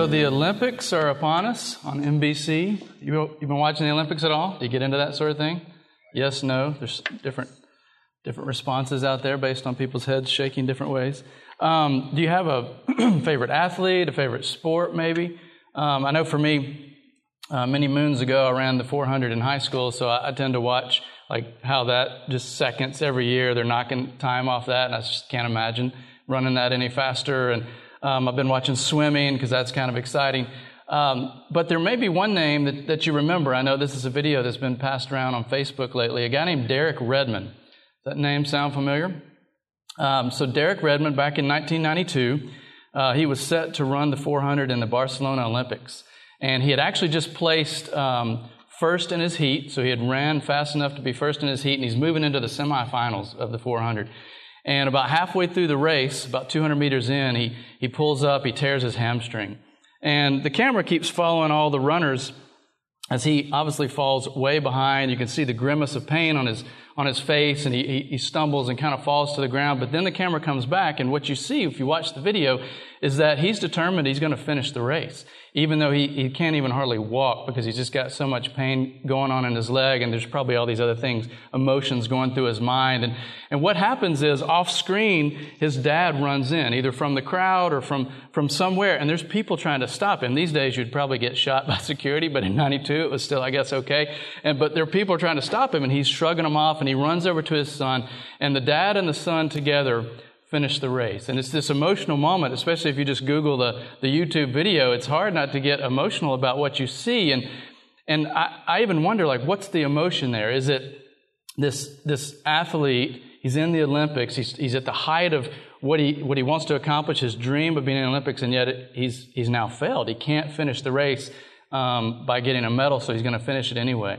So the Olympics are upon us on NBC. You, you've been watching the Olympics at all? Do you get into that sort of thing? Yes, no. There's different different responses out there based on people's heads shaking different ways. Um, do you have a favorite athlete, a favorite sport, maybe? Um, I know for me, uh, many moons ago, I ran the 400 in high school, so I, I, tend to watch like how that just seconds every year. They're knocking time off that, and I just can't imagine running that any faster. And um, I've been watching swimming because that's kind of exciting. Um, but there may be one name that, that you remember. I know this is a video that's been passed around on Facebook lately. A guy named Derek Redmond. Does that name sound familiar? Um, so Derek Redmond, back in 1992, uh, he was set to run the 400 in the Barcelona Olympics, and he had actually just placed um, first in his heat. So he had ran fast enough to be first in his heat, and he's moving into the semifinals of the 400. And about halfway through the race, about 200 meters in, he, he pulls up, he tears his hamstring. And the camera keeps following all the runners as he obviously falls way behind. You can see the grimace of pain on his, on his face, and he, he stumbles and kind of falls to the ground. But then the camera comes back, and what you see if you watch the video is that he's determined he's going to finish the race even though he, he can't even hardly walk because he's just got so much pain going on in his leg, and there's probably all these other things, emotions going through his mind. And, and what happens is off screen, his dad runs in, either from the crowd or from, from somewhere, and there's people trying to stop him. These days, you'd probably get shot by security, but in 92, it was still, I guess, okay. And, but there are people trying to stop him, and he's shrugging them off, and he runs over to his son, and the dad and the son together finish the race. And it's this emotional moment, especially if you just Google the, the YouTube video, it's hard not to get emotional about what you see. And, and I, I even wonder, like, what's the emotion there? Is it this, this athlete, he's in the Olympics, he's, he's at the height of what he, what he wants to accomplish, his dream of being in the Olympics, and yet it, he's, he's now failed. He can't finish the race um, by getting a medal, so he's going to finish it anyway.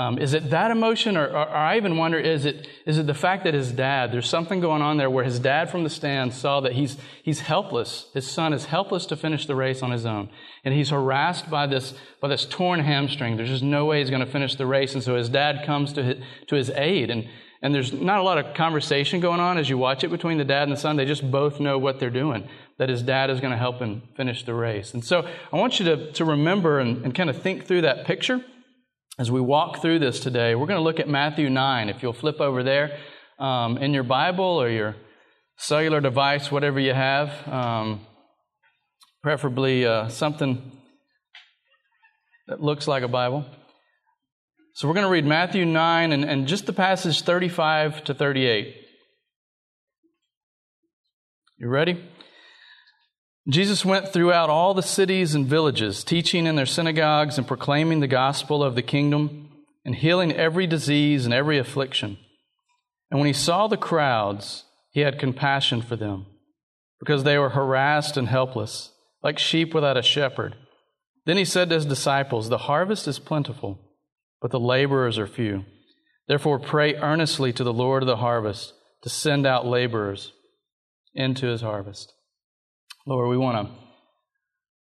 Um, is it that emotion, or, or, or, I even wonder, is it, is it the fact that his dad, there's something going on there where his dad from the stand saw that he's, he's helpless. His son is helpless to finish the race on his own. And he's harassed by this, by this torn hamstring. There's just no way he's going to finish the race. And so his dad comes to his, to his aid. And, and there's not a lot of conversation going on as you watch it between the dad and the son. They just both know what they're doing, that his dad is going to help him finish the race. And so I want you to, to remember and, and kind of think through that picture as we walk through this today, we're going to look at Matthew 9. If you'll flip over there um, in your Bible or your cellular device, whatever you have, um, preferably uh, something that looks like a Bible. So we're going to read Matthew 9 and, and just the passage 35 to 38. You ready? Jesus went throughout all the cities and villages, teaching in their synagogues and proclaiming the gospel of the kingdom and healing every disease and every affliction. And when he saw the crowds, he had compassion for them because they were harassed and helpless, like sheep without a shepherd. Then he said to his disciples, The harvest is plentiful, but the laborers are few. Therefore, pray earnestly to the Lord of the harvest to send out laborers into his harvest. Lord, we want to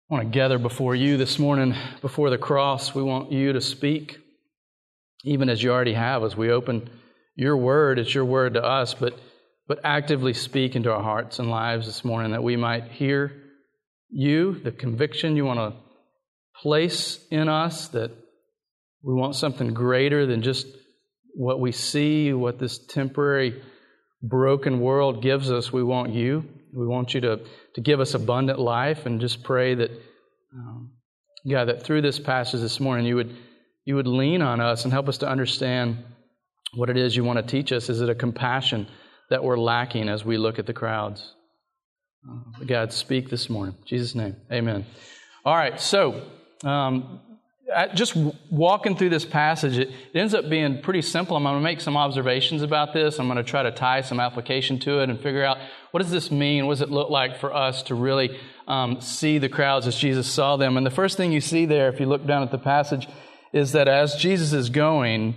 want to gather before you this morning before the cross. We want you to speak, even as you already have, as we open your word. It's your word to us, but but actively speak into our hearts and lives this morning that we might hear you, the conviction you want to place in us, that we want something greater than just what we see, what this temporary broken world gives us. We want you. We want you to, to give us abundant life and just pray that, um, God, that through this passage this morning, you would, you would lean on us and help us to understand what it is you want to teach us. Is it a compassion that we're lacking as we look at the crowds? Uh, God, speak this morning. In Jesus' name, amen. All right, so um, just walking through this passage, it, ends up being pretty simple. I'm going to make some observations about this. I'm going to try to tie some application to it and figure out what does this mean? What does it look like for us to really um, see the crowds as Jesus saw them? And the first thing you see there, if you look down at the passage, is that as Jesus is going,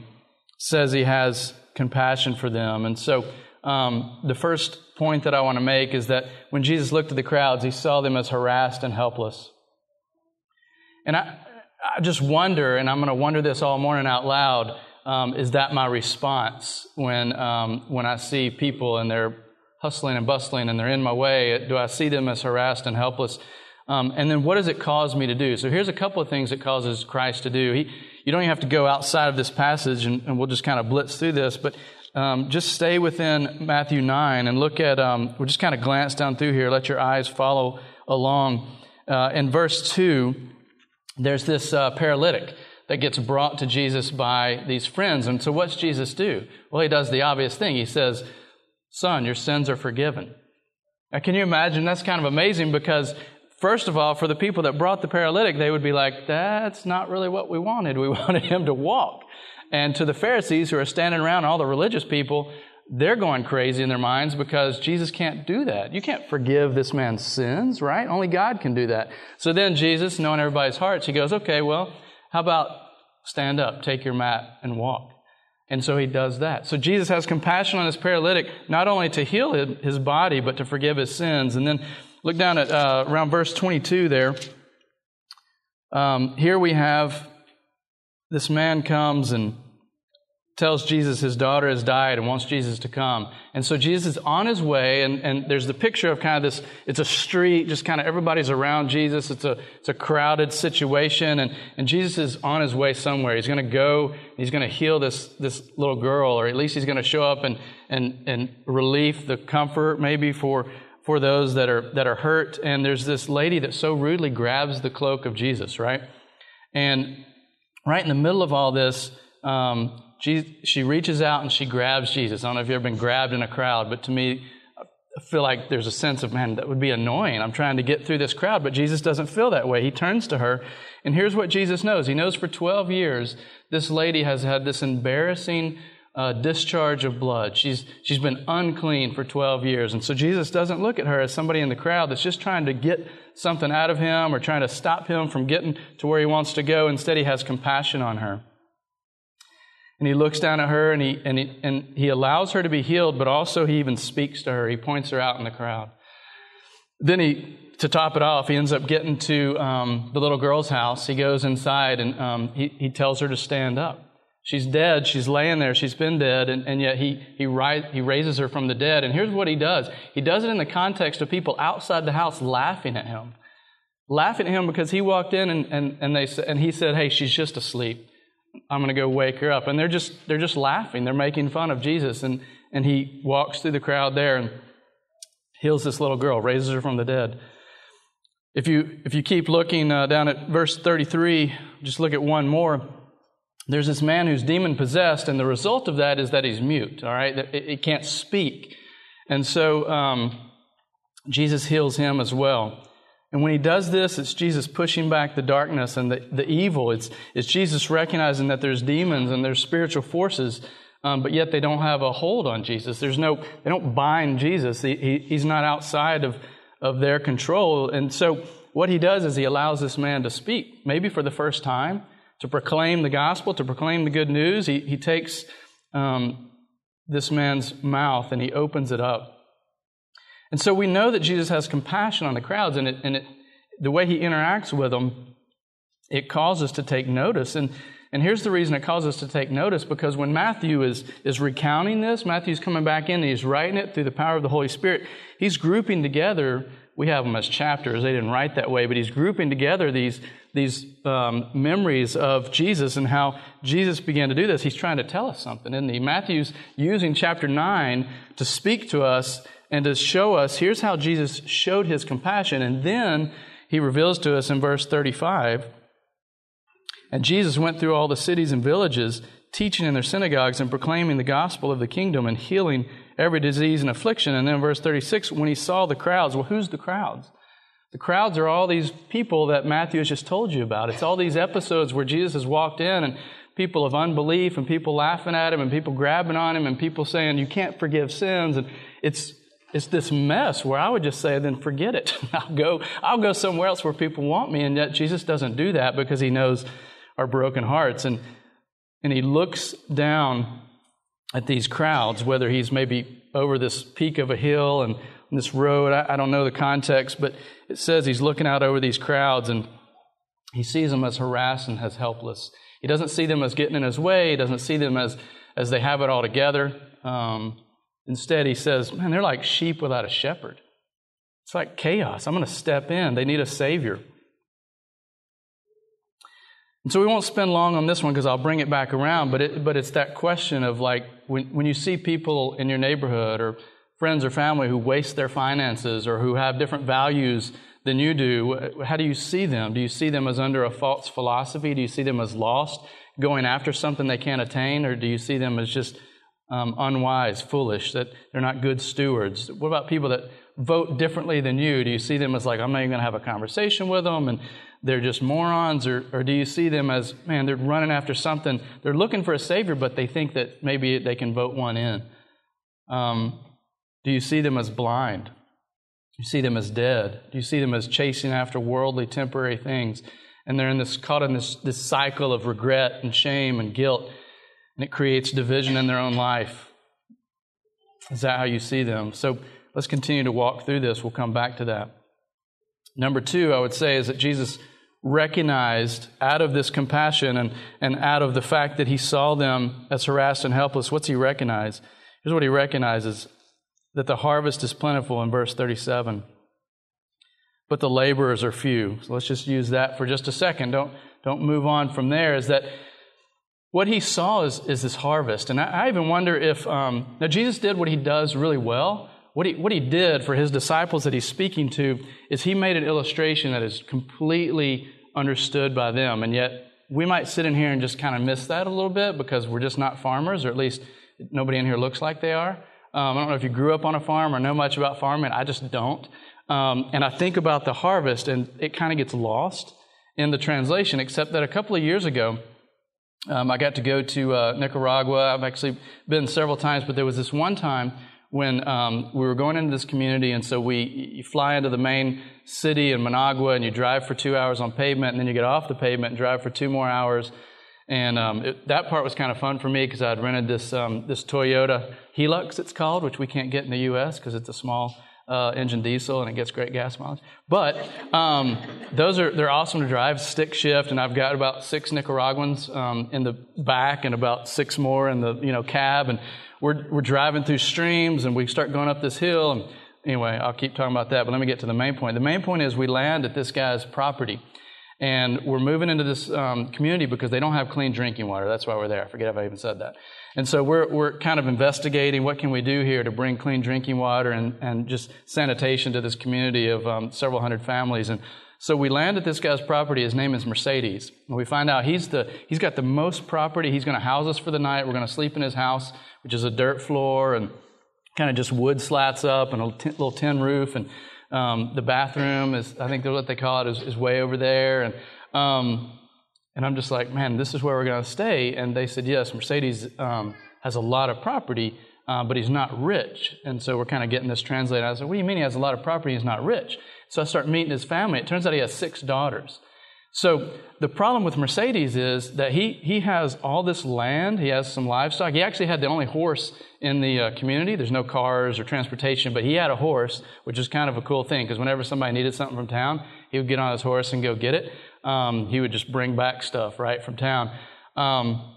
says he has compassion for them. And so um, the first point that I want to make is that when Jesus looked at the crowds, he saw them as harassed and helpless. And I, I just wonder, and I'm going to wonder this all morning out loud, um, is that my response when, um, when I see people and they're hustling and bustling and they're in my way? Do I see them as harassed and helpless? Um, and then what does it cause me to do? So here's a couple of things it causes Christ to do. He, you don't even have to go outside of this passage, and, and we'll just kind of blitz through this, but um, just stay within Matthew 9 and look at, um, we'll just kind of glance down through here, let your eyes follow along. Uh, in verse 2, there's this uh, paralytic that gets brought to Jesus by these friends. And so what's Jesus do? Well, he does the obvious thing. He says, Son, your sins are forgiven. Now, can you imagine? That's kind of amazing because, first of all, for the people that brought the paralytic, they would be like, That's not really what we wanted. We wanted him to walk. And to the Pharisees who are standing around, all the religious people, they're going crazy in their minds because Jesus can't do that. You can't forgive this man's sins, right? Only God can do that. So then Jesus, knowing everybody's hearts, he goes, okay, well, how about stand up, take your mat, and walk? And so he does that. So Jesus has compassion on this paralytic, not only to heal his body, but to forgive his sins. And then look down at uh, around verse 22 there. Um, here we have this man comes and tells Jesus his daughter has died and wants Jesus to come. And so Jesus is on his way, and, and there's the picture of kind of this, it's a street, just kind of everybody's around Jesus. It's a, it's a crowded situation, and, and Jesus is on his way somewhere. He's going to go, he's going to heal this, this little girl, or at least he's going to show up and, and, and relief, the comfort maybe for, for those that are, that are hurt. And there's this lady that so rudely grabs the cloak of Jesus, right? And right in the middle of all this, um, she, reaches out and she grabs Jesus. I don't know if you've ever been grabbed in a crowd, but to me, I feel like there's a sense of, man, that would be annoying. I'm trying to get through this crowd, but Jesus doesn't feel that way. He turns to her, and here's what Jesus knows. He knows for 12 years, this lady has had this embarrassing uh, discharge of blood. She's, she's been unclean for 12 years. And so Jesus doesn't look at her as somebody in the crowd that's just trying to get something out of him or trying to stop him from getting to where he wants to go. Instead, he has compassion on her. And he looks down at her and he, and, he, and he allows her to be healed, but also he even speaks to her. He points her out in the crowd. Then he, to top it off, he ends up getting to um, the little girl's house. He goes inside and um, he, he tells her to stand up. She's dead. She's laying there. She's been dead. And, and yet he, he, ri- he raises her from the dead. And here's what he does he does it in the context of people outside the house laughing at him. Laughing at him because he walked in and, and, and, they, and he said, Hey, she's just asleep. I'm going to go wake her up. And they're just, they're just laughing. They're making fun of Jesus. And, and he walks through the crowd there and heals this little girl, raises her from the dead. If you, if you keep looking uh, down at verse 33, just look at one more. There's this man who's demon possessed, and the result of that is that he's mute, all right? He can't speak. And so um, Jesus heals him as well. And when he does this, it's Jesus pushing back the darkness and the, the evil. It's, it's Jesus recognizing that there's demons and there's spiritual forces, um, but yet they don't have a hold on Jesus. There's no, they don't bind Jesus. He, he, he's not outside of, of their control. And so what he does is he allows this man to speak, maybe for the first time, to proclaim the gospel, to proclaim the good news. He, he takes um, this man's mouth and he opens it up. And so we know that Jesus has compassion on the crowds, and, it, and it, the way he interacts with them, it calls us to take notice. And, and here's the reason it calls us to take notice because when Matthew is, is recounting this, Matthew's coming back in and he's writing it through the power of the Holy Spirit. He's grouping together, we have them as chapters, they didn't write that way, but he's grouping together these, these um, memories of Jesus and how Jesus began to do this. He's trying to tell us something, isn't he? Matthew's using chapter 9 to speak to us and to show us here's how Jesus showed his compassion. And then he reveals to us in verse 35 and Jesus went through all the cities and villages, teaching in their synagogues and proclaiming the gospel of the kingdom and healing every disease and affliction. And then verse 36 when he saw the crowds, well, who's the crowds? The crowds are all these people that Matthew has just told you about. It's all these episodes where Jesus has walked in and people of unbelief and people laughing at him and people grabbing on him and people saying, You can't forgive sins. And it's it's this mess where I would just say, then forget it. I'll go, I'll go somewhere else where people want me. And yet Jesus doesn't do that because he knows our broken hearts. And, and he looks down at these crowds, whether he's maybe over this peak of a hill and this road. I, I don't know the context, but it says he's looking out over these crowds and he sees them as harassed and as helpless. He doesn't see them as getting in his way. He doesn't see them as, as they have it all together. Um, Instead, he says, Man, they're like sheep without a shepherd. It's like chaos. I'm going to step in. They need a Savior. And so we won't spend long on this one because I'll bring it back around, but, it, but it's that question of like when, when you see people in your neighborhood or friends or family who waste their finances or who have different values than you do, how do you see them? Do you see them as under a false philosophy? Do you see them as lost, going after something they can't attain? Or do you see them as just um, unwise, foolish, that they're not good stewards? What about people that vote differently than you? Do you see them as like, I'm not even going to have a conversation with them and they're just morons? Or, or do you see them as, man, they're running after something? They're looking for a Savior, but they think that maybe they can vote one in. Um, do you see them as blind? Do you see them as dead? Do you see them as chasing after worldly, temporary things? And they're in this, caught in this, this cycle of regret and shame and guilt, and it creates division in their own life. Is that how you see them? So let's continue to walk through this. We'll come back to that. Number two, I would say, is that Jesus recognized out of this compassion and, and out of the fact that he saw them as harassed and helpless, what's he recognize? Here's what he recognizes that the harvest is plentiful in verse 37, but the laborers are few. So let's just use that for just a second. Don't, don't move on from there. Is that what he saw is, is this harvest. And I, I even wonder if, um, now Jesus did what he does really well. What he, what he did for his disciples that he's speaking to is he made an illustration that is completely understood by them. And yet we might sit in here and just kind of miss that a little bit because we're just not farmers, or at least nobody in here looks like they are. Um, I don't know if you grew up on a farm or know much about farming. I just don't. Um, and I think about the harvest, and it kind of gets lost in the translation, except that a couple of years ago, um, I got to go to uh, Nicaragua. I've actually been several times, but there was this one time when um, we were going into this community, and so we you fly into the main city in Managua, and you drive for two hours on pavement, and then you get off the pavement and drive for two more hours and um, it, that part was kind of fun for me because I'd rented this um, this Toyota Hilux, it's called, which we can't get in the U.S. because it's a small uh, engine diesel and it gets great gas mileage. But um, those are they're awesome to drive, stick shift, and I've got about six Nicaraguans um, in the back and about six more in the you know cab, and we're we're driving through streams and we start going up this hill and. Anyway, I'll keep talking about that, but let me get to the main point. The main point is we land at this guy's property. And we're moving into this um, community because they don't have clean drinking water. That's why we're there. I forget if I even said that. And so we're, we're kind of investigating what can we do here to bring clean drinking water and, and just sanitation to this community of um, several hundred families. And so we land at this guy's property. His name is Mercedes. And we find out he's, the, he's got the most property. He's going to house us for the night. We're going to sleep in his house, which is a dirt floor and kind of just wood slats up and a little tin roof. And um, the bathroom is, I think what they call it, is, is way over there. And, um, and I'm just like, man, this is where we're going to stay. And they said, yes, Mercedes um, has a lot of property, uh, but he's not rich. And so we're kind of getting this translated. I said, what do you mean he has a lot of property? He's not rich. So I start meeting his family. It turns out he has six daughters. So the problem with Mercedes is that he, he has all this land, he has some livestock. He actually had the only horse in the uh, community. There's no cars or transportation, but he had a horse, which is kind of a cool thing because whenever somebody needed something from town, he would get on his horse and go get it. Um, he would just bring back stuff, right, from town. Um,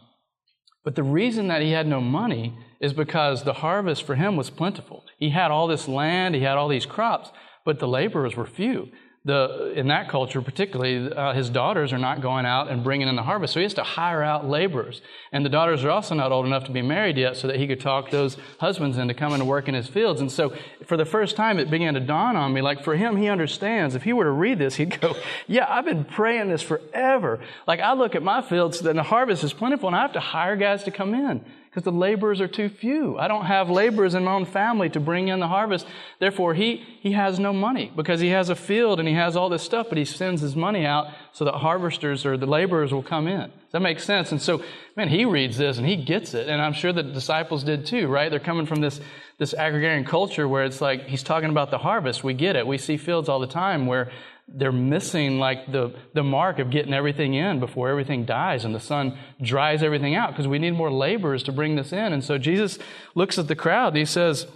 but the reason that he had no money is because the harvest for him was plentiful. He had all this land, he had all these crops, but the laborers were few the, in that culture, particularly, uh, his daughters are not going out and bringing in the harvest. So he has to hire out laborers. And the daughters are also not old enough to be married yet so that he could talk those husbands into coming to work in his fields. And so for the first time, it began to dawn on me like, for him, he understands. If he were to read this, he'd go, Yeah, I've been praying this forever. Like, I look at my fields, and the harvest is plentiful, and I have to hire guys to come in because the laborers are too few. I don't have laborers in my own family to bring in the harvest. Therefore, he, he has no money because he has a field and he has all this stuff, but he sends his money out so that harvesters or the laborers will come in. Does that make sense? And so, man, he reads this and he gets it. And I'm sure that the disciples did too, right? They're coming from this, this agrarian culture where it's like he's talking about the harvest. We get it. We see fields all the time where they're missing like the, the mark of getting everything in before everything dies and the sun dries everything out because we need more laborers to bring this in. And so Jesus looks at the crowd and he says,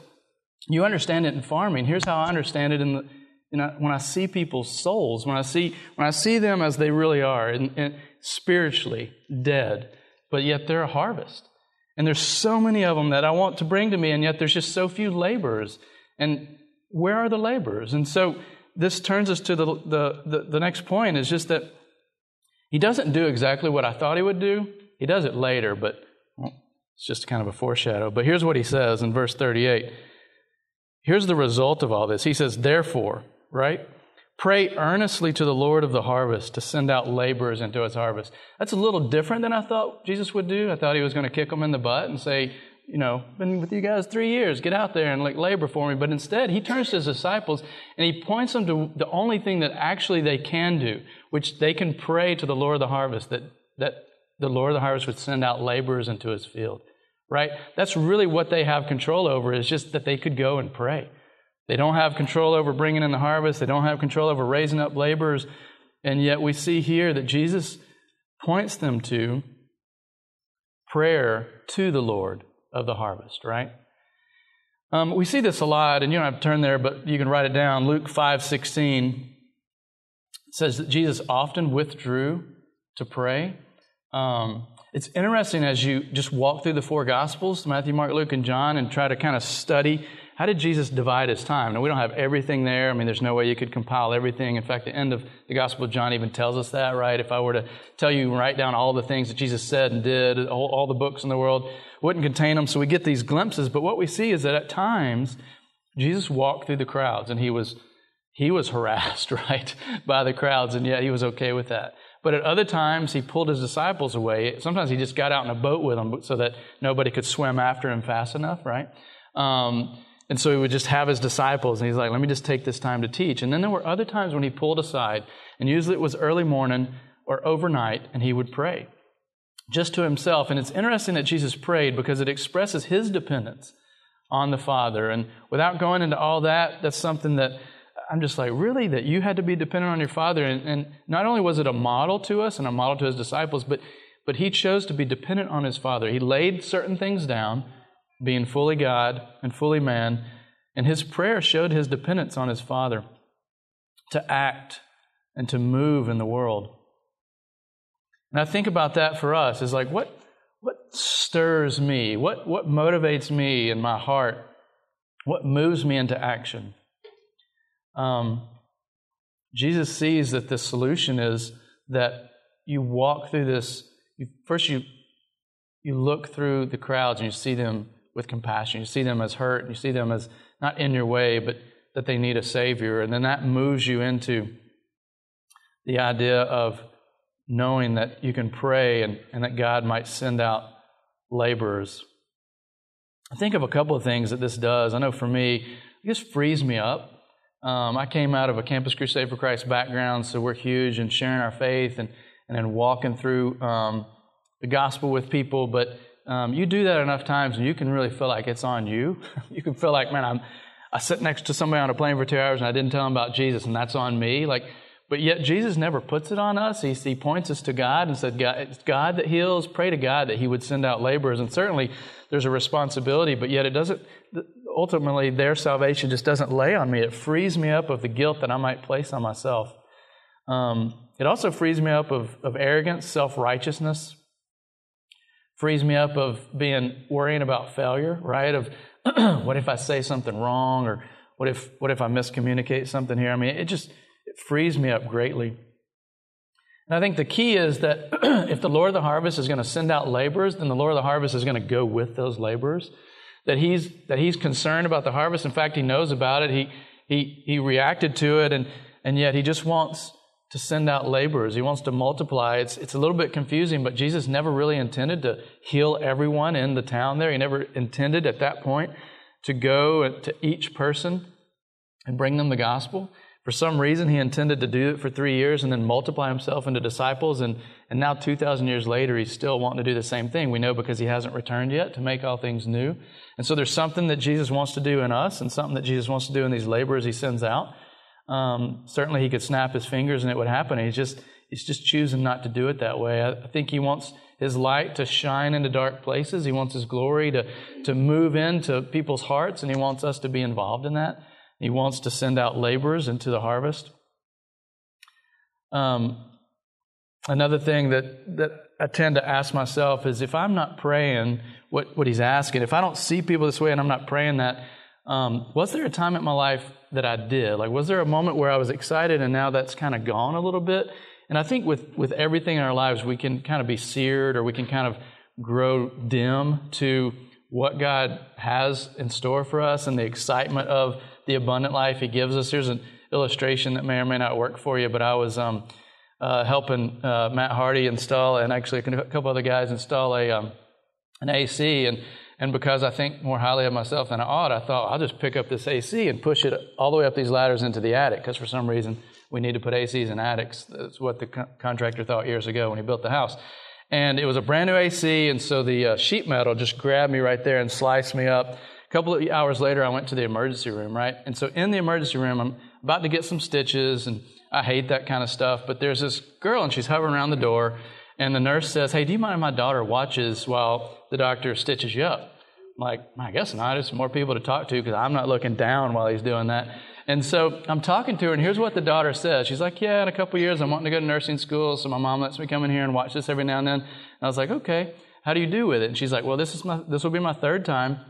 You understand it in farming. Here's how I understand it in the, you know, when I see people's souls, when I see, when I see them as they really are, and, and spiritually dead, but yet they're a harvest. And there's so many of them that I want to bring to me, and yet there's just so few laborers. And where are the laborers? And so this turns us to the, the, the, the next point is just that he doesn't do exactly what I thought he would do. He does it later, but it's just kind of a foreshadow. But here's what he says in verse 38. Here's the result of all this. He says, Therefore, right? Pray earnestly to the Lord of the harvest to send out laborers into his harvest. That's a little different than I thought Jesus would do. I thought he was going to kick them in the butt and say, you know, been with you guys three years. Get out there and like labor for me. But instead, he turns to his disciples and he points them to the only thing that actually they can do, which they can pray to the Lord of the harvest that, that the Lord of the harvest would send out laborers into his field. Right? That's really what they have control over is just that they could go and pray. They don't have control over bringing in the harvest. They don't have control over raising up laborers. And yet we see here that Jesus points them to prayer to the Lord of the harvest, right? Um, we see this a lot, and you don't have to turn there, but you can write it down. Luke 5 16 says that Jesus often withdrew to pray. Um, it's interesting as you just walk through the four Gospels Matthew, Mark, Luke, and John and try to kind of study how did Jesus divide his time? Now, we don't have everything there. I mean, there's no way you could compile everything. In fact, the end of the Gospel of John even tells us that, right? If I were to tell you, write down all the things that Jesus said and did, all, all the books in the world wouldn't contain them. So we get these glimpses. But what we see is that at times, Jesus walked through the crowds and he was, he was harassed, right, by the crowds, and yet he was okay with that. But at other times, he pulled his disciples away. Sometimes he just got out in a boat with them so that nobody could swim after him fast enough, right? Um, and so he would just have his disciples, and he's like, let me just take this time to teach. And then there were other times when he pulled aside, and usually it was early morning or overnight, and he would pray just to himself. And it's interesting that Jesus prayed because it expresses his dependence on the Father. And without going into all that, that's something that I'm just like, really? That you had to be dependent on your Father? And, and not only was it a model to us and a model to his disciples, but, but he chose to be dependent on his Father. He laid certain things down being fully God and fully man. And his prayer showed his dependence on his Father to act and to move in the world. And I think about that for us is like, what, what stirs me? What, what motivates me in my heart? What moves me into action? Um, Jesus sees that the solution is that you walk through this. You, first, you you look through the crowds and you see them with compassion. You see them as hurt, you see them as not in your way, but that they need a Savior. And then that moves you into the idea of knowing that you can pray and, and that God might send out laborers. I think of a couple of things that this does. I know for me, it just frees me up. Um, I came out of a Campus Crusade for Christ background, so we're huge in sharing our faith and, and then walking through um, the gospel with people. But um, you do that enough times and you can really feel like it's on you. you can feel like, man, I'm, I sit next to somebody on a plane for two hours and I didn't tell them about Jesus and that's on me. Like, but yet Jesus never puts it on us. He, he points us to God and said, God, it's God that heals. Pray to God that He would send out laborers. And certainly there's a responsibility, but yet it doesn't, ultimately their salvation just doesn't lay on me. It frees me up of the guilt that I might place on myself. Um, it also frees me up of, of arrogance, self righteousness frees me up of being worrying about failure, right? Of what if I say something wrong or what if what if I miscommunicate something here? I mean, it just it frees me up greatly. And I think the key is that if the Lord of the harvest is going to send out laborers, then the Lord of the harvest is going to go with those laborers. That he's that he's concerned about the harvest. In fact, he knows about it. He he he reacted to it, and and yet he just wants to send out laborers. He wants to multiply. It's, it's a little bit confusing, but Jesus never really intended to heal everyone in the town there. He never intended at that point to go to each person and bring them the gospel. For some reason, he intended to do it for three years and then multiply himself into disciples. And, and now, 2,000 years later, he's still wanting to do the same thing. We know because he hasn't returned yet to make all things new. And so there's something that Jesus wants to do in us and something that Jesus wants to do in these laborers he sends out. Um, certainly, he could snap his fingers and it would happen. He's just he's just choosing not to do it that way. I, think he wants his light to shine into dark places. He wants his glory to to move into people's hearts, and he wants us to be involved in that. He wants to send out laborers into the harvest. Um, another thing that that I tend to ask myself is if I'm not praying what what he's asking, if I don't see people this way and I'm not praying that, um, was there a time in my life that I did? Like, was there a moment where I was excited and now that's kind of gone a little bit? And I think with, with everything in our lives, we can kind of be seared or we can kind of grow dim to what God has in store for us and the excitement of the abundant life He gives us. Here's an illustration that may or may not work for you, but I was um, uh, helping uh, Matt Hardy install and actually a couple other guys install a um, an AC and and because I think more highly of myself than I ought, I thought I'll just pick up this AC and push it all the way up these ladders into the attic because for some reason we need to put ACs in attics. That's what the co- contractor thought years ago when he built the house. And it was a brand new AC, and so the uh, sheet metal just grabbed me right there and sliced me up. A couple of hours later, I went to the emergency room, right? And so in the emergency room, I'm about to get some stitches, and I hate that kind of stuff. But there's this girl, and she's hovering around the door, and the nurse says, Hey, do you mind if my daughter watches while the doctor stitches you up? I'm like, I guess not. There's more people to talk to because I'm not looking down while he's doing that. And so I'm talking to her, and here's what the daughter says. She's like, Yeah, in a couple years, I'm wanting to go to nursing school, so my mom lets me come in here and watch this every now and then. And I was like, Okay, how do you do with it? And she's like, Well, this is my this will be my third time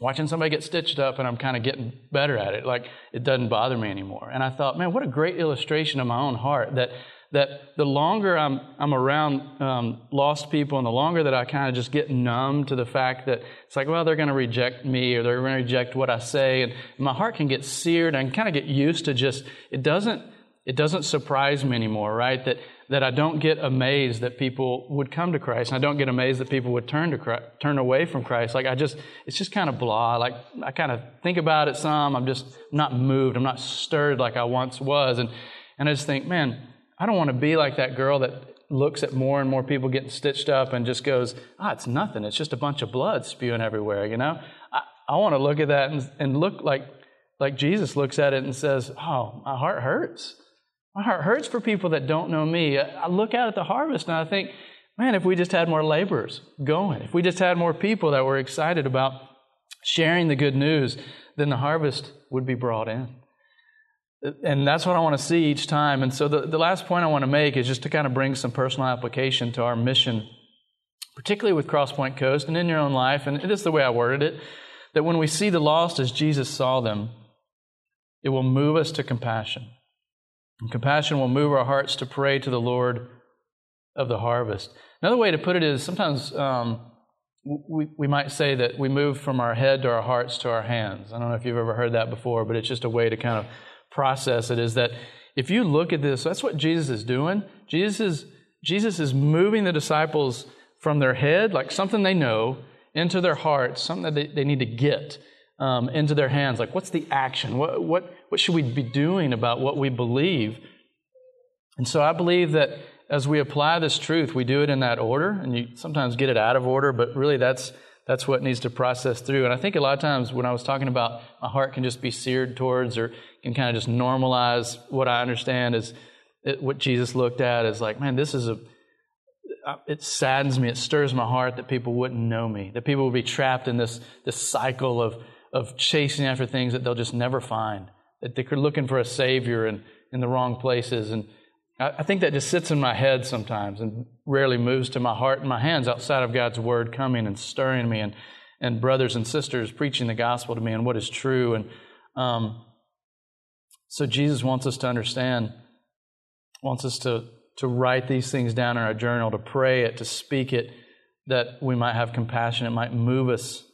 watching somebody get stitched up, and I'm kind of getting better at it. Like it doesn't bother me anymore. And I thought, man, what a great illustration of my own heart that that the longer I'm, I'm around um, lost people and the longer that I kind of just get numb to the fact that it's like, well, they're going to reject me or they're going to reject what I say. And my heart can get seared and kind of get used to just, it doesn't, it doesn't surprise me anymore, right? That, that I don't get amazed that people would come to Christ. And I don't get amazed that people would turn to Christ, turn away from Christ. Like I just, it's just kind of blah. Like I kind of think about it some. I'm just not moved. I'm not stirred like I once was. And, and I just think, man, I don't want to be like that girl that looks at more and more people getting stitched up and just goes, ah, it's nothing. It's just a bunch of blood spewing everywhere, you know? I, I want to look at that and, and look like, like Jesus looks at it and says, oh, my heart hurts. My heart hurts for people that don't know me. I look out at the harvest and I think, man, if we just had more laborers going, if we just had more people that were excited about sharing the good news, then the harvest would be brought in. And that's what I want to see each time. And so the, the last point I want to make is just to kind of bring some personal application to our mission, particularly with Crosspoint Coast and in your own life. And it is the way I worded it that when we see the lost as Jesus saw them, it will move us to compassion. And compassion will move our hearts to pray to the Lord of the harvest. Another way to put it is sometimes um, we, we might say that we move from our head to our hearts to our hands. I don't know if you've ever heard that before, but it's just a way to kind of process it is that if you look at this, that's what Jesus is doing. Jesus is, Jesus is moving the disciples from their head, like something they know, into their hearts, something that they, they need to get um, into their hands. Like, what's the action? What, what, what should we be doing about what we believe? And so I believe that as we apply this truth, we do it in that order, and you sometimes get it out of order, but really that's that's what needs to process through. And I think a lot of times when I was talking about my heart can just be seared towards or can kind of just normalize what I understand is it, what Jesus looked at is like, man, this is a, uh, it saddens me, it stirs my heart that people wouldn't know me, that people would be trapped in this, this cycle of, of chasing after things that they'll just never find, that they're looking for a savior in, in the wrong places. And I think that just sits in my head sometimes and rarely moves to my heart and my hands outside of God's word coming and stirring me and, and brothers and sisters preaching the gospel to me and what is true. And um, so Jesus wants us to understand, wants us to, to write these things down in our journal, to pray it, to speak it, that we might have compassion. It might move us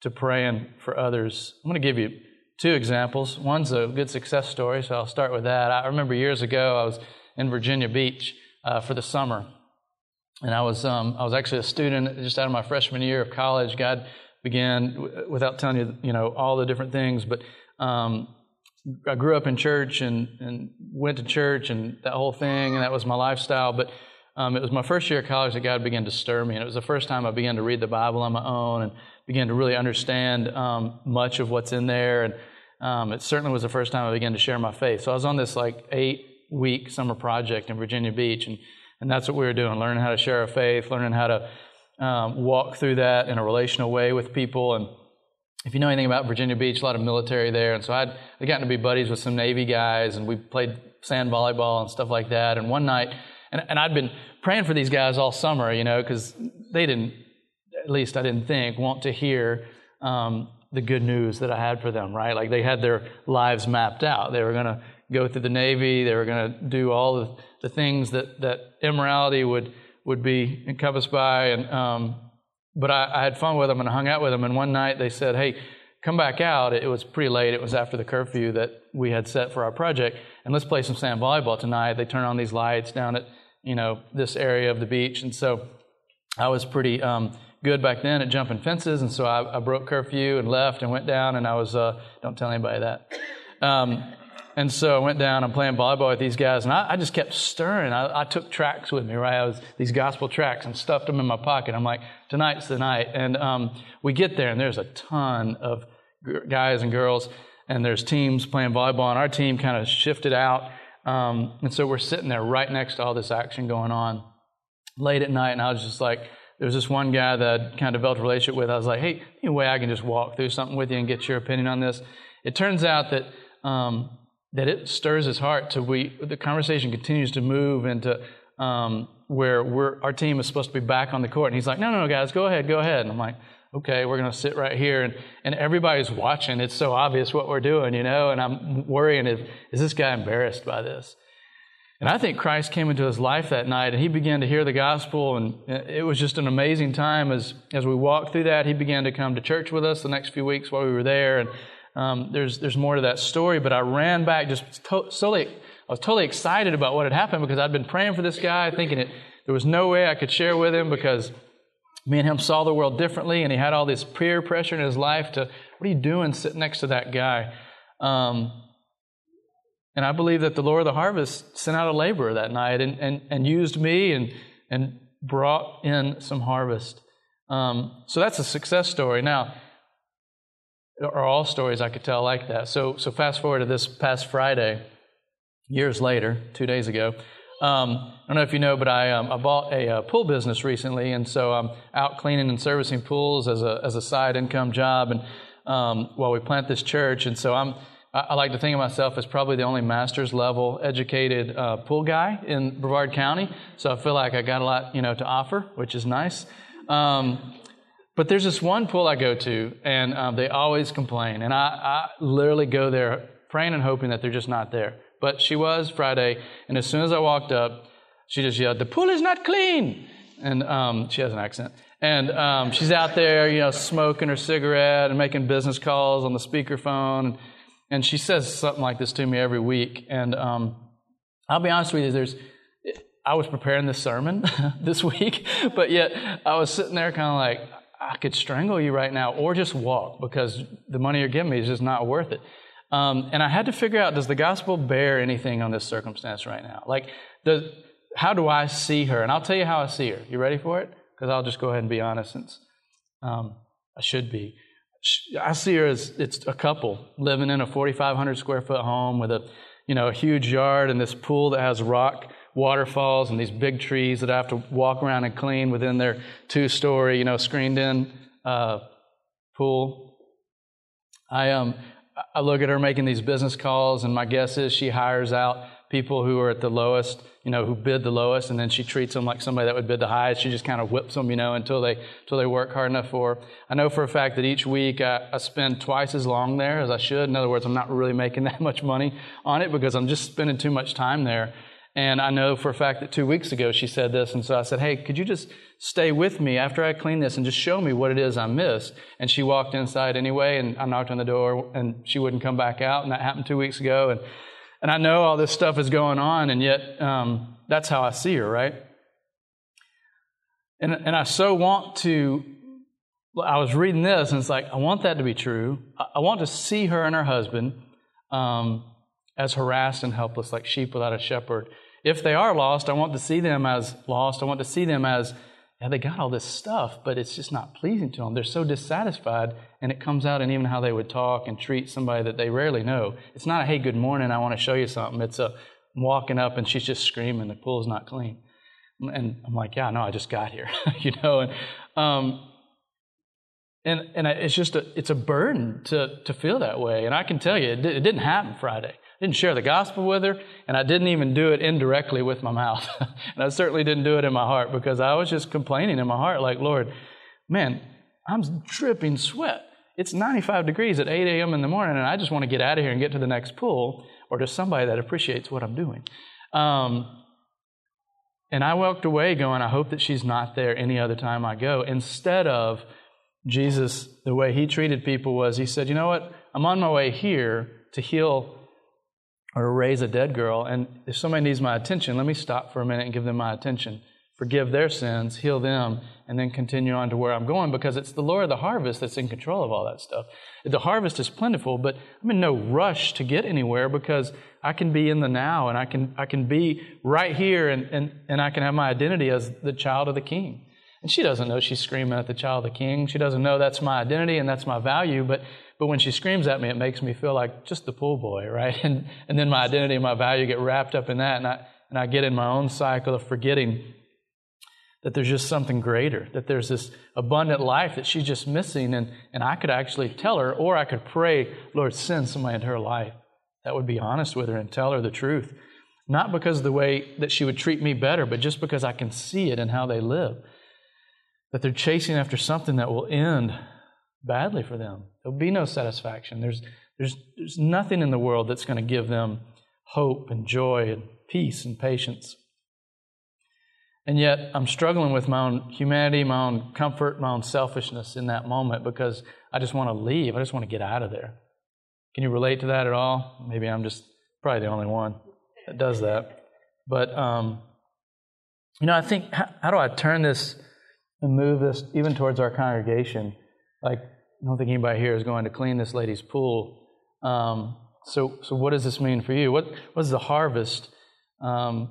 to praying for others. I'm going to give you two examples. One's a good success story, so I'll start with that. I remember years ago, I was in Virginia Beach uh, for the summer. And I was, um, I was actually a student just out of my freshman year of college. God began, without telling you, you know, all the different things, but um, I grew up in church and, and went to church and that whole thing, and that was my lifestyle. But um, it was my first year of college that God began to stir me. And it was the first time I began to read the Bible on my own and began to really understand um, much of what's in there. And um, it certainly was the first time I began to share my faith. So I was on this like eight week summer project in Virginia Beach, and, and that's what we were doing learning how to share our faith, learning how to um, walk through that in a relational way with people. And if you know anything about Virginia Beach, a lot of military there. And so I'd, I'd gotten to be buddies with some Navy guys, and we played sand volleyball and stuff like that. And one night, and, and I'd been praying for these guys all summer, you know, because they didn't, at least I didn't think, want to hear um, the good news that I had for them, right? Like they had their lives mapped out. They were going to go through the Navy. They were going to do all the, the things that, that immorality would, would be encompassed by. And, um, but I, I had fun with them and hung out with them. And one night they said, hey, come back out. It was pretty late. It was after the curfew that we had set for our project. And let's play some sand volleyball tonight. They turn on these lights down at, you know, this area of the beach. And so I was pretty um, good back then at jumping fences. And so I, I, broke curfew and left and went down. And I was, uh, don't tell anybody that. Um, and so I went down, I'm playing volleyball with these guys, and I, I just kept stirring. I, I, took tracts with me, right? I was these gospel tracts and stuffed them in my pocket. I'm like, tonight's the night. And um, we get there, and there's a ton of guys and girls, and there's teams playing volleyball, and our team kind of shifted out. Um, and so we're sitting there right next to all this action going on late at night, and I was just like, there was this one guy that I'd kind of developed a relationship with. I was like, hey, any way I can just walk through something with you and get your opinion on this? It turns out that um, that it stirs his heart to we the conversation continues to move into um, where we're our team is supposed to be back on the court. And he's like no no no guys go ahead go ahead. And i'm like okay we're going to sit right here. And, and everybody's watching. It's so obvious what we're doing you know and i'm worrying if is this guy embarrassed by this? And i think christ came into his life that night and he began to hear the gospel. And it was just an amazing time as as we walked through that. He began to come to church with us the next few weeks while we were there. And um, there's, there's more to that story, but I ran back just to- solely, I was totally excited about what had happened because I'd been praying for this guy, thinking it, there was no way I could share with him because me and him saw the world differently, and he had all this peer pressure in his life to, what are you doing sitting next to that guy? Um, and I believe that the Lord of the harvest sent out a laborer that night and, and, and used me and, and brought in some harvest. Um, so that's a success story. Now, are all stories I could tell like that. So, so fast forward to this past Friday, years later, two days ago. Um, I don't know if you know, but I, um, I bought a, a, uh, pool business recently, and so I'm out cleaning and servicing pools as a as a side income job, and um, while we plant this church, and so I'm I, I, like to think of myself as probably the only master's level educated uh, pool guy in Brevard County. So I feel like I got a lot you know to offer, which is nice. Um, but there's this one pool I go to, and um, they always complain. And I, I literally go there praying and hoping that they're just not there. But she was Friday, and as soon as I walked up, she just yelled, The pool is not clean. And um, she has an accent. And um, she's out there, you know, smoking her cigarette and making business calls on the speakerphone. And she says something like this to me every week. And um, I'll be honest with you, there's, I was preparing this sermon this week, but yet I was sitting there kind of like, I could strangle you right now or just walk because the money you're giving me is just not worth it. Um, and I had to figure out does the gospel bear anything on this circumstance right now? Like, does, how do I see her? And I'll tell you how I see her. You ready for it? Because I'll just go ahead and be honest since um, I should be. I see her as it's a couple living in a 4,500 square foot home with a, you know, a huge yard and this pool that has rock waterfalls and these big trees that I have to walk around and clean within their two story, you know, screened in uh, pool. I, um, I look at her making these business calls, and my guess is she hires out people who are at the lowest, you know, who bid the lowest, and then she treats them like somebody that would bid the highest. She just kind of whips them, you know, until they until they work hard enough for. Her. I know for a fact that each week I, I spend twice as long there as I should. In other words, I'm not really making that much money on it because I'm just spending too much time there. And I know for a fact that two weeks ago she said this. And so I said, Hey, could you just stay with me after I clean this and just show me what it is I missed? And she walked inside anyway, and I knocked on the door, and she wouldn't come back out. And that happened two weeks ago. And, and I know all this stuff is going on, and yet um, that's how I see her, right? And, and I so want to. I was reading this, and it's like, I want that to be true. I want to see her and her husband um, as harassed and helpless, like sheep without a shepherd if they are lost, I want to see them as lost. I want to see them as, yeah, they got all this stuff, but it's just not pleasing to them. They're so dissatisfied, and it comes out in even how they would talk and treat somebody that they rarely know. It's not a, hey, good morning, I want to show you something. It's a, I'm walking up and she's just screaming, the pool's not clean. And I'm like, yeah, no, I just got here, you know. And, um, and, and it's just a, it's a burden to, to feel that way. And I can tell you, it, it didn't happen Friday didn't share the gospel with her, and I didn't even do it indirectly with my mouth. and I certainly didn't do it in my heart because I was just complaining in my heart, like, Lord, man, I'm dripping sweat. it's 95 degrees at 8 a.m. in the morning, and I just want to get out of here and get to the next pool, or to somebody that appreciates what I'm doing. Um, and I walked away going, I hope that she's not there any other time I go. Instead of Jesus, the way he treated people was he said, You know what? I'm on my way here to heal or raise a dead girl, and if somebody needs my attention, let me stop for a minute and give them my attention forgive their sins, heal them, and then continue on to where I'm going because it's the Lord of the harvest that's in control of all that stuff. The harvest is plentiful, but I'm in no rush to get anywhere because I can be in the now and I can, I can be right here and, and, and I can have my identity as the child of the king. And she doesn't know she's screaming at the child of the king. She doesn't know that's my identity and that's my value, but but when she screams at me, it makes me feel like just the pool boy, right? And, and then my identity and my value get wrapped up in that, and I, and I get in my own cycle of forgetting that there's just something greater, that there's this abundant life that she's just missing. And, and I could actually tell her, or I could pray, Lord, send somebody into her life that would be honest with her and tell her the truth. Not because of the way that she would treat me better, but just because I can see it in how they live. That they're chasing after something that will end badly for them. There'll be no satisfaction. There's, there's, there's nothing in the world that's going to give them hope and joy and peace and patience. And yet, I'm struggling with my own humanity, my own comfort, my own selfishness in that moment because I just want to leave. I just want to get out of there. Can you relate to that at all? Maybe I'm just probably the only one that does that. But, um, you know, I think, how, how do I turn this and move this even towards our congregation? Like, I don't think anybody here is going to clean this lady's pool. Um, so, so what does this mean for you? What, is the harvest? Um,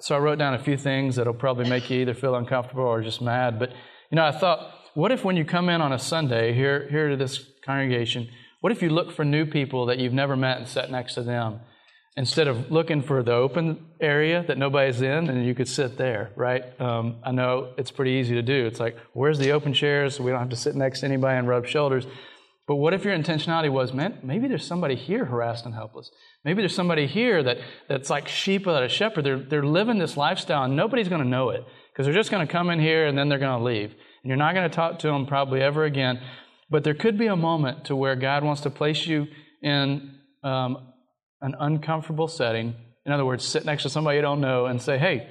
so I wrote down a few things that'll probably make you either feel uncomfortable or just mad. But you know, I thought, what if when you come in on a Sunday here here to this congregation, what if you look for new people that you've never met and sat next to them? Instead of looking for the open area that nobody's in, and you could sit there, right? Um, I know it's pretty easy to do. It's like, where's the open chairs so we don't have to sit next to anybody and rub shoulders. But what if your intentionality was, man, maybe there's somebody here harassed and helpless. Maybe there's somebody here that, that's like sheep without a shepherd. They're, they're living this lifestyle and nobody's going to know it because they're just going to come in here and then they're going to leave. And you're not going to talk to them probably ever again. But there could be a moment to where God wants to place you in um, an uncomfortable setting. In other words, sit next to somebody you don't know and say, hey,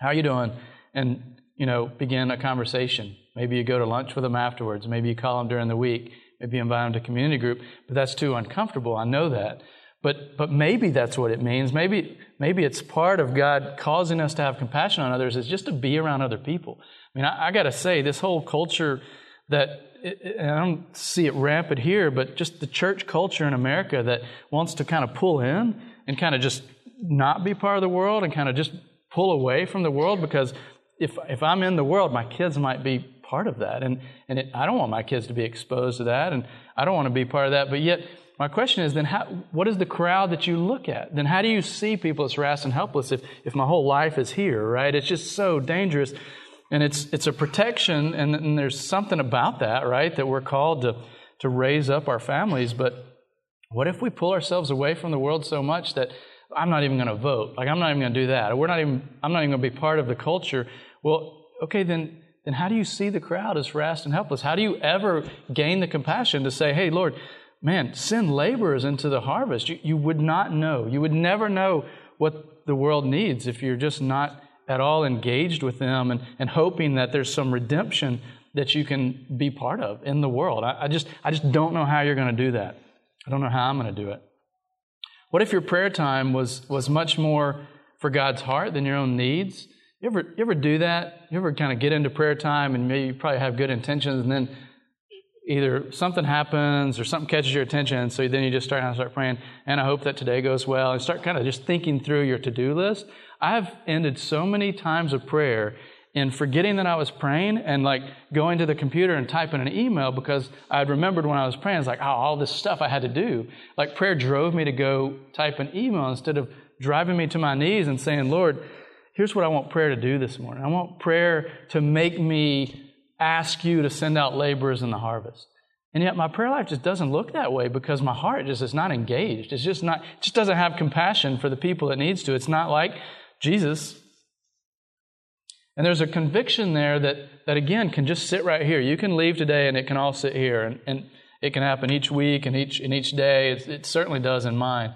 how you doing? And, you know, begin a conversation. Maybe you go to lunch with them afterwards. Maybe you call them during the week. Maybe invite them to community group. But that's too uncomfortable. I know that. But, but maybe that's what it means. Maybe, maybe it's part of God causing us to have compassion on others is just to be around other people. I mean, I, I got to say, this whole culture that, I don't see it rampant here, but just the church culture in America that wants to kind of pull in and kind of just not be part of the world and kind of just pull away from the world because if, if I'm in the world, my kids might be part of that. And, and it, I don't want my kids to be exposed to that, and I don't want to be part of that. But yet, my question is then, how, what is the crowd that you look at? Then how do you see people as harassed and helpless if, if my whole life is here, right? It's just so dangerous. And it's, it's a protection, and, and there's something about that, right? That we're called to, to raise up our families. But what if we pull ourselves away from the world so much that I'm not even going to vote? Like, I'm not even going to do that. We're not even, I'm not even going to be part of the culture. Well, okay, then then how do you see the crowd as harassed and helpless? How do you ever gain the compassion to say, hey, Lord, man, send laborers into the harvest. You, you would not know. You would never know what the world needs if you're just not at all engaged with them and, and hoping that there's some redemption that you can be part of in the world. I, I just, I just don't know how you're going to do that. I don't know how I'm going to do it. What if your prayer time was, was much more for God's heart than your own needs? You ever, you ever do that? You ever kind of get into prayer time and maybe you probably have good intentions and then either something happens or something catches your attention, so then you just start start praying, and I hope that today goes well, and start kind of just thinking through your to-do list. I've ended so many times of prayer in forgetting that I was praying and like going to the computer and typing an email because I'd remembered when I was praying, it's like, oh, all this stuff I had to do. Like prayer drove me to go type an email instead of driving me to my knees and saying, Lord, here's what I want prayer to do this morning. I want prayer to make me ask you to send out laborers in the harvest. And yet my prayer life just doesn't look that way because my heart just is not engaged. It's just not, it just doesn't have compassion for the people it needs to. It's not like Jesus. And there's a conviction there that, that again, can just sit right here. You can leave today and it can all sit here. And, and it can happen each week and each, and each day. It, it certainly does in mine.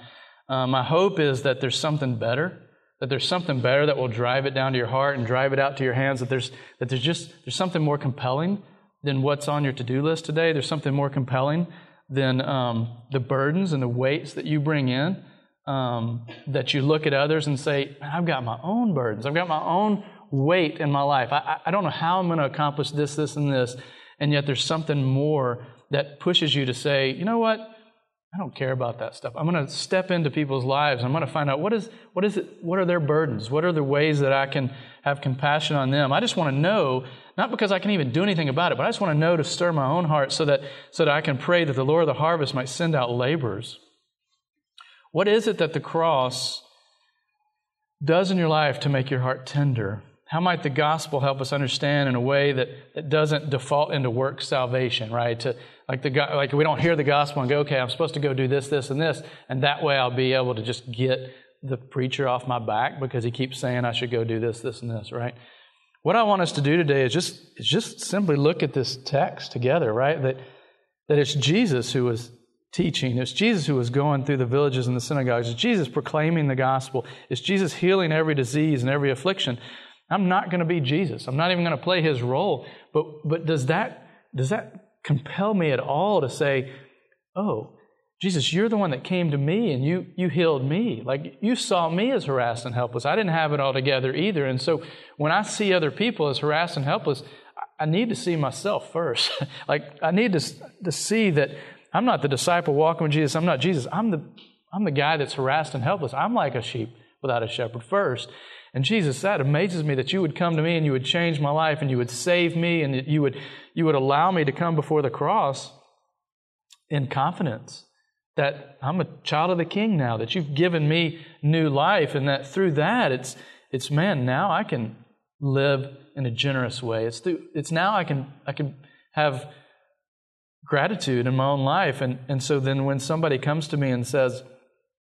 Uh, my hope is that there's something better, that there's something better that will drive it down to your heart and drive it out to your hands, that there's, that there's just there's something more compelling than what's on your to-do list today. There's something more compelling than um, the burdens and the weights that you bring in. Um, that you look at others and say, I've got my own burdens. I've got my own weight in my life. I, I don't know how I'm going to accomplish this, this, and this. And yet there's something more that pushes you to say, you know what? I don't care about that stuff. I'm going to step into people's lives. I'm going to find out what is, what is it, what are their burdens? What are the ways that I can have compassion on them? I just want to know, not because I can even do anything about it, but I just want to know to stir my own heart so that, so that I can pray that the Lord of the harvest might send out laborers what is it that the cross does in your life to make your heart tender? How might the gospel help us understand in a way that, that doesn't default into work salvation, right? To, like, the, like we don't hear the gospel and go, okay, I'm supposed to go do this, this, and this, and that way I'll be able to just get the preacher off my back because he keeps saying I should go do this, this, and this, right? What I want us to do today is just, is just simply look at this text together, right? That, that it's Jesus who was teaching. It's Jesus who was going through the villages and the synagogues. It's Jesus proclaiming the gospel. It's Jesus healing every disease and every affliction. I'm not going to be Jesus. I'm not even going to play his role. But, but does, that, does that compel me at all to say, oh, Jesus, you're the one that came to me and you, you healed me. Like you saw me as harassed and helpless. I didn't have it all together either. And so when I see other people as harassed and helpless, I need to see myself first. like I need to, to see that I'm not the disciple walking with Jesus. I'm not Jesus. I'm the, I'm the guy that's harassed and helpless. I'm like a sheep without a shepherd first. And Jesus, that amazes me that you would come to me and you would change my life and you would save me and you would, you would allow me to come before the cross in confidence that I'm a child of the King now, that you've given me new life, and that through that, it's, it's man, now I can live in a generous way. It's, through, it's now I can, I can have gratitude in my own life. And, and so then when somebody comes to me and says,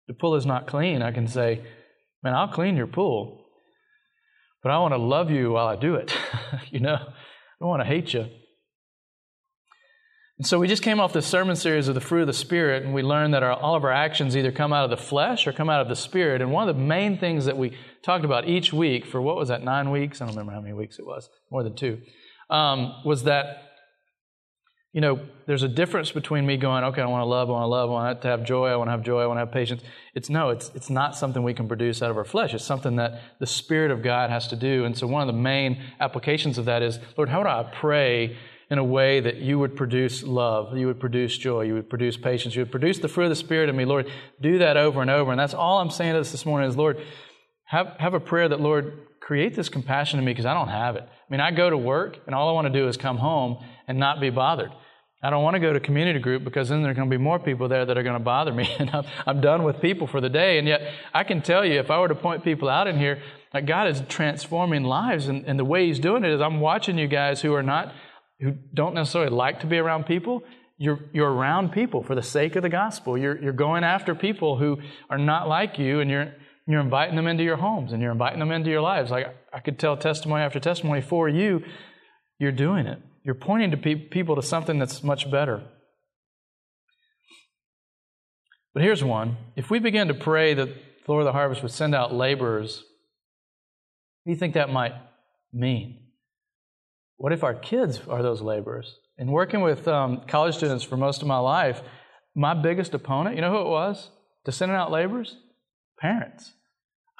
the pool is not clean, I can say, man, I'll clean your pool. But I want to love you while I do it. you know, I don't want to hate you. And so we just came off this sermon series of the fruit of the Spirit, and we learned that our, all of our actions either come out of the flesh or come out of the Spirit. And one of the main things that we talked about each week for what was that, nine weeks? I don't remember how many weeks it was, more than two, um, was that you know, there's a difference between me going, okay, I want to love, I want to love, I want to have joy, I want to have joy, I want to have patience. It's no, it's, it's not something we can produce out of our flesh. It's something that the Spirit of God has to do. And so one of the main applications of that is, Lord, how would I pray in a way that you would produce love, you would produce joy, you would produce patience, you would produce the fruit of the Spirit in me, Lord. Do that over and over. And that's all I'm saying to us this morning is, Lord, have, have a prayer that, Lord, create this compassion in me because I don't have it. I mean, I go to work and all I want to do is come home and not be bothered. I don't want to go to community group because then there are going to be more people there that are going to bother me. And I'm, done with people for the day. And yet, I can tell you, if I were to point people out in here, that God is transforming lives. And, and the way He's doing it is I'm watching you guys who are not, who don't necessarily like to be around people. You're, you're around people for the sake of the gospel. You're, you're going after people who are not like you, and you're, you're inviting them into your homes and you're inviting them into your lives. Like I could tell testimony after testimony for you, you're doing it. You're pointing to pe- people to something that's much better. But here's one. If we begin to pray that the Lord of the harvest would send out laborers, what do you think that might mean? What if our kids are those laborers? In working with um, college students for most of my life, my biggest opponent, you know who it was to sending out laborers? Parents.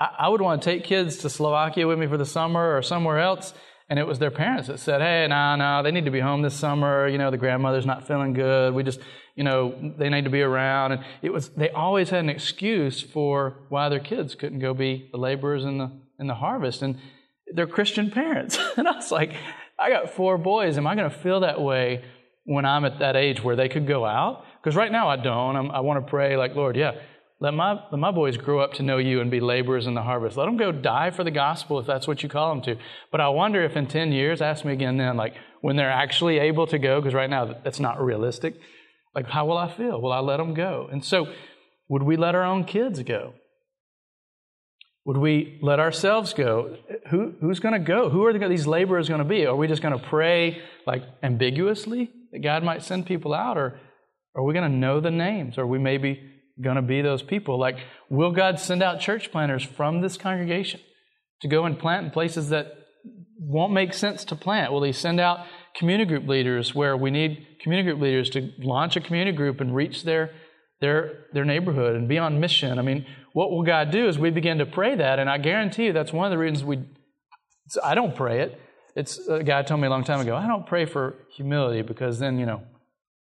I, I would want to take kids to Slovakia with me for the summer or somewhere else, and it was their parents that said, hey, no, no, they need to be home this summer. You know, the grandmother's not feeling good. We just, you know, they need to be around. And it was, they always had an excuse for why their kids couldn't go be the laborers in the, in the harvest. And they're Christian parents. and I was like, I got four boys. Am I going to feel that way when I'm at that age where they could go out? Because right now I don't. I'm, I want to pray like, Lord, yeah, let my, let my boys grow up to know you and be laborers in the harvest. Let them go die for the gospel if that's what you call them to. But I wonder if in 10 years, ask me again then, like when they're actually able to go, because right now that's not realistic, like how will I feel? Will I let them go? And so, would we let our own kids go? Would we let ourselves go? Who, who's going to go? Who are these laborers going to be? Are we just going to pray like ambiguously that God might send people out? Or are we going to know the names? Are we maybe going to be those people? Like, will God send out church planters from this congregation to go and plant in places that won't make sense to plant? Will He send out community group leaders where we need community group leaders to launch a community group and reach their their their neighborhood and be on mission? I mean, what will God do as we begin to pray that? And I guarantee you that's one of the reasons we, I don't pray it. It's uh, a guy told me a long time ago, I don't pray for humility because then, you know,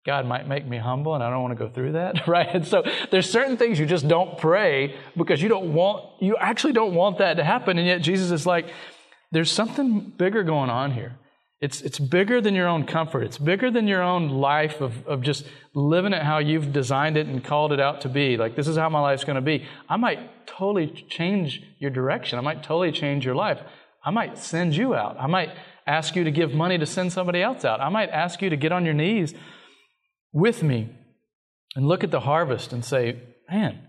God might make me humble and I don't want to go through that, right? And so there's certain things you just don't pray because you don't want, you actually don't want that to happen. And yet Jesus is like, there's something bigger going on here. It's, it's bigger than your own comfort. It's bigger than your own life of, of just living it how you've designed it and called it out to be. Like, this is how my life's going to be. I might totally change your direction. I might totally change your life. I might send you out. I might ask you to give money to send somebody else out. I might ask you to get on your knees with me and look at the harvest and say, man,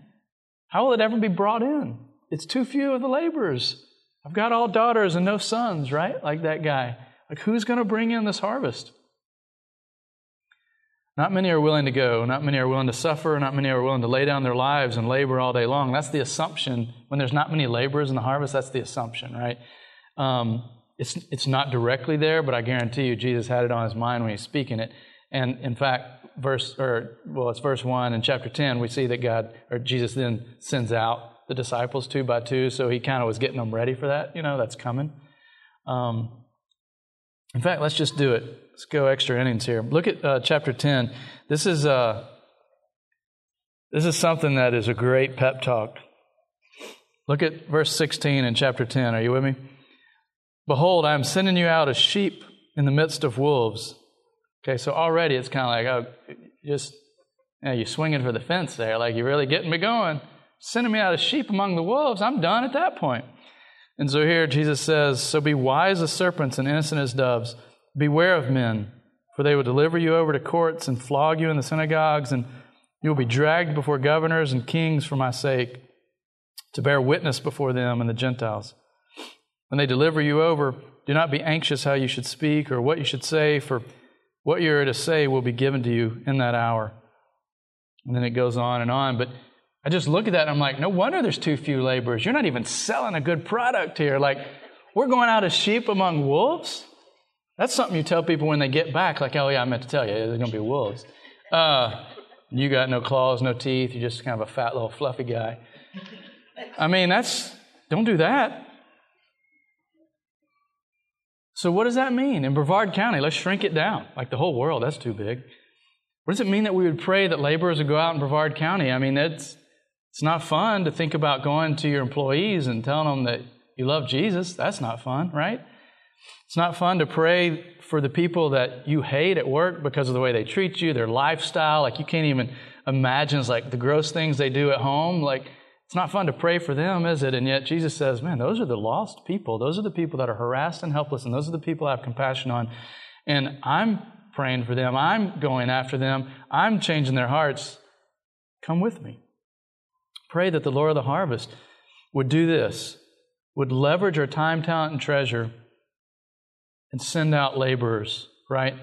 how will it ever be brought in? It's too few of the laborers. I've got all daughters and no sons, right? Like that guy. Like, who's going to bring in this harvest? Not many are willing to go. Not many are willing to suffer. Not many are willing to lay down their lives and labor all day long. That's the assumption. When there's not many laborers in the harvest, that's the assumption, right? Um, it's, it's not directly there, but I guarantee you Jesus had it on his mind when he's speaking it. And in fact, verse, or, well, it's verse 1 in chapter 10, we see that God, or Jesus then sends out the disciples two by two. So he kind of was getting them ready for that. You know, that's coming. Um, in fact, let's just do it. Let's go extra innings here. Look at uh, chapter 10. This is, uh, this is something that is a great pep talk. Look at verse 16 in chapter 10. Are you with me? Behold, I am sending you out as sheep in the midst of wolves. Okay, so already it's kind of like, oh, just, you know, you're swinging for the fence there. Like, you're really getting me going. Sending me out as sheep among the wolves. I'm done at that point. And so here Jesus says, So be wise as serpents and innocent as doves. Beware of men, for they will deliver you over to courts and flog you in the synagogues, and you will be dragged before governors and kings for my sake, to bear witness before them and the Gentiles. When they deliver you over, do not be anxious how you should speak or what you should say, for what you are to say will be given to you in that hour. And then it goes on and on. But I just look at that and I'm like, no wonder there's too few laborers. You're not even selling a good product here. Like, we're going out as sheep among wolves. That's something you tell people when they get back, like, oh, yeah, I meant to tell you, there's going to be wolves. Uh, you got no claws, no teeth. You're just kind of a fat little fluffy guy. I mean, that's, don't do that. So, what does that mean? In Brevard County, let's shrink it down. Like the whole world, that's too big. What does it mean that we would pray that laborers would go out in Brevard County? I mean, it's, it's not fun to think about going to your employees and telling them that you love Jesus. That's not fun, right? It's not fun to pray for the people that you hate at work because of the way they treat you, their lifestyle. Like you can't even imagine it's like the gross things they do at home. Like it's not fun to pray for them, is it? And yet Jesus says, man, those are the lost people. Those are the people that are harassed and helpless, and those are the people I have compassion on. And I'm praying for them. I'm going after them. I'm changing their hearts. Come with me. Pray that the Lord of the harvest would do this, would leverage our time, talent, and treasure and send out laborers, right?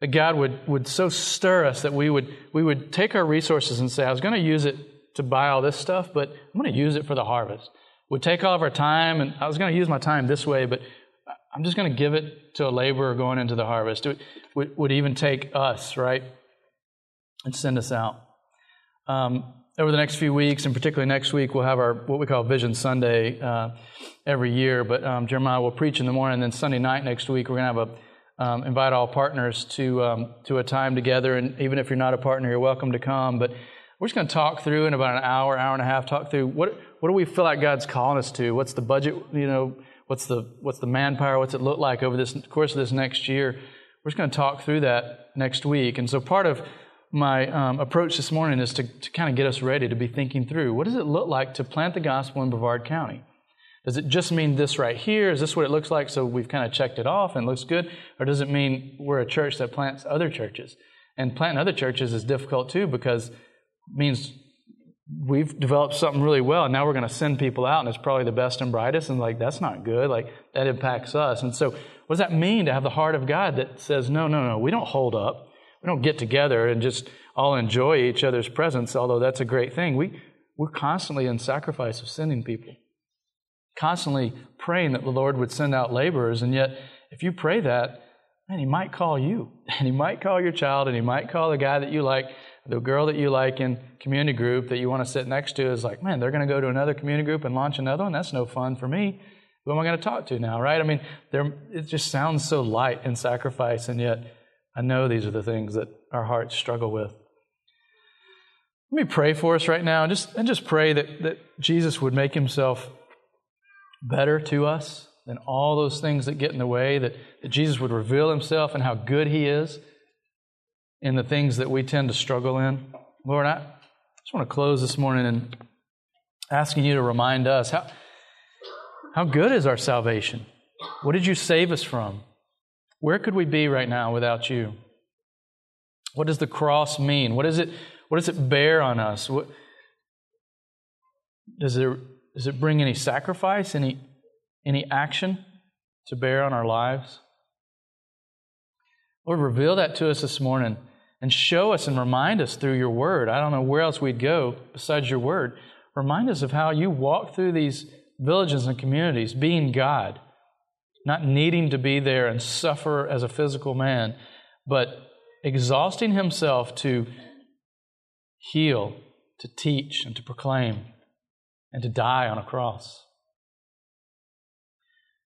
That God would, would so stir us that we would, we would take our resources and say, I was going to use it to buy all this stuff, but I'm going to use it for the harvest. We'd take all of our time, and I was going to use my time this way, but I'm just going to give it to a laborer going into the harvest. It would, would even take us, right? And send us out. Um, over the next few weeks, and particularly next week, we'll have our what we call Vision Sunday uh, every year. But um, Jeremiah will preach in the morning, and then Sunday night next week, we're going to have a um, invite all partners to um, to a time together. And even if you're not a partner, you're welcome to come. But we're just going to talk through in about an hour, hour and a half. Talk through what what do we feel like God's calling us to? What's the budget? You know, what's the what's the manpower? What's it look like over this course of this next year? We're just going to talk through that next week. And so part of my um, approach this morning is to, to kind of get us ready to be thinking through what does it look like to plant the gospel in Brevard County? Does it just mean this right here? Is this what it looks like? So we've kind of checked it off and it looks good? Or does it mean we're a church that plants other churches? And planting other churches is difficult too because means we've developed something really well, and now we're going to send people out, and it's probably the best and brightest, and like that's not good. Like that impacts us. And so, what does that mean to have the heart of God that says, no, no, no, we don't hold up, we don't get together and just all enjoy each other's presence, although that's a great thing. We we're constantly in sacrifice of sending people, constantly praying that the Lord would send out laborers, and yet if you pray that, man, He might call you, and He might call your child, and He might call the guy that you like the girl that you like in community group that you want to sit next to is like, man, they're going to go to another community group and launch another one. That's no fun for me. Who am I going to talk to now, right? I mean, it just sounds so light and sacrifice, and yet I know these are the things that our hearts struggle with. Let me pray for us right now, and just and just pray that that Jesus would make Himself better to us than all those things that get in the way. That, that Jesus would reveal Himself and how good He is in the things that we tend to struggle in. Lord, I just want to close this morning and asking you to remind us how, how good is our salvation? What did you save us from? Where could we be right now without you? What does the cross mean? What, is it, what does it bear on us? What, does, it, does it bring any sacrifice, any, any action to bear on our lives? Lord, reveal that to us this morning and show us and remind us through your word. I don't know where else we'd go besides your word. Remind us of how you walk through these villages and communities being God, not needing to be there and suffer as a physical man, but exhausting himself to heal, to teach, and to proclaim, and to die on a cross.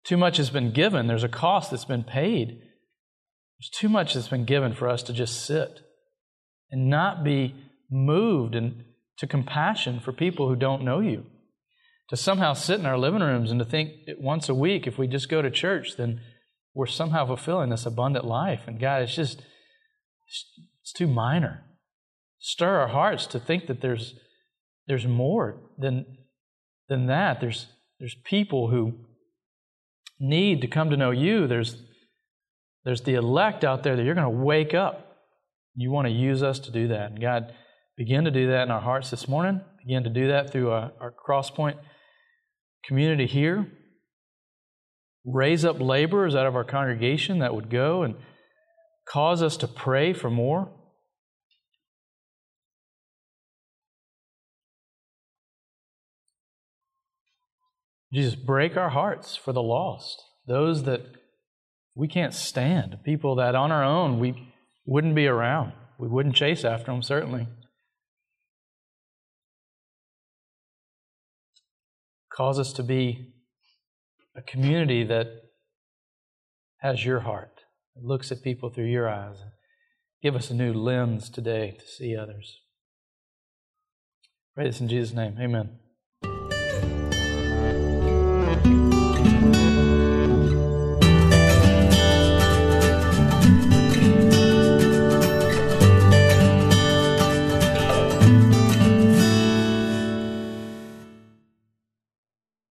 Too much has been given, there's a cost that's been paid. There's too much that's been given for us to just sit and not be moved and to compassion for people who don't know you. To somehow sit in our living rooms and to think once a week, if we just go to church, then we're somehow fulfilling this abundant life. And God, it's just, it's too minor. Stir our hearts to think that there's, there's more than, than that. There's, there's people who need to come to know you. There's, there's the elect out there that you're going to wake up you want to use us to do that. And God, begin to do that in our hearts this morning. Begin to do that through uh, our, our Crosspoint community here. Raise up laborers out of our congregation that would go and cause us to pray for more. Jesus, break our hearts for the lost, those that we can't stand, people that on our own we wouldn't be around. We wouldn't chase after them, certainly. Cause us to be a community that has your heart, looks at people through your eyes. Give us a new lens today to see others. Pray this in Jesus' name. Amen.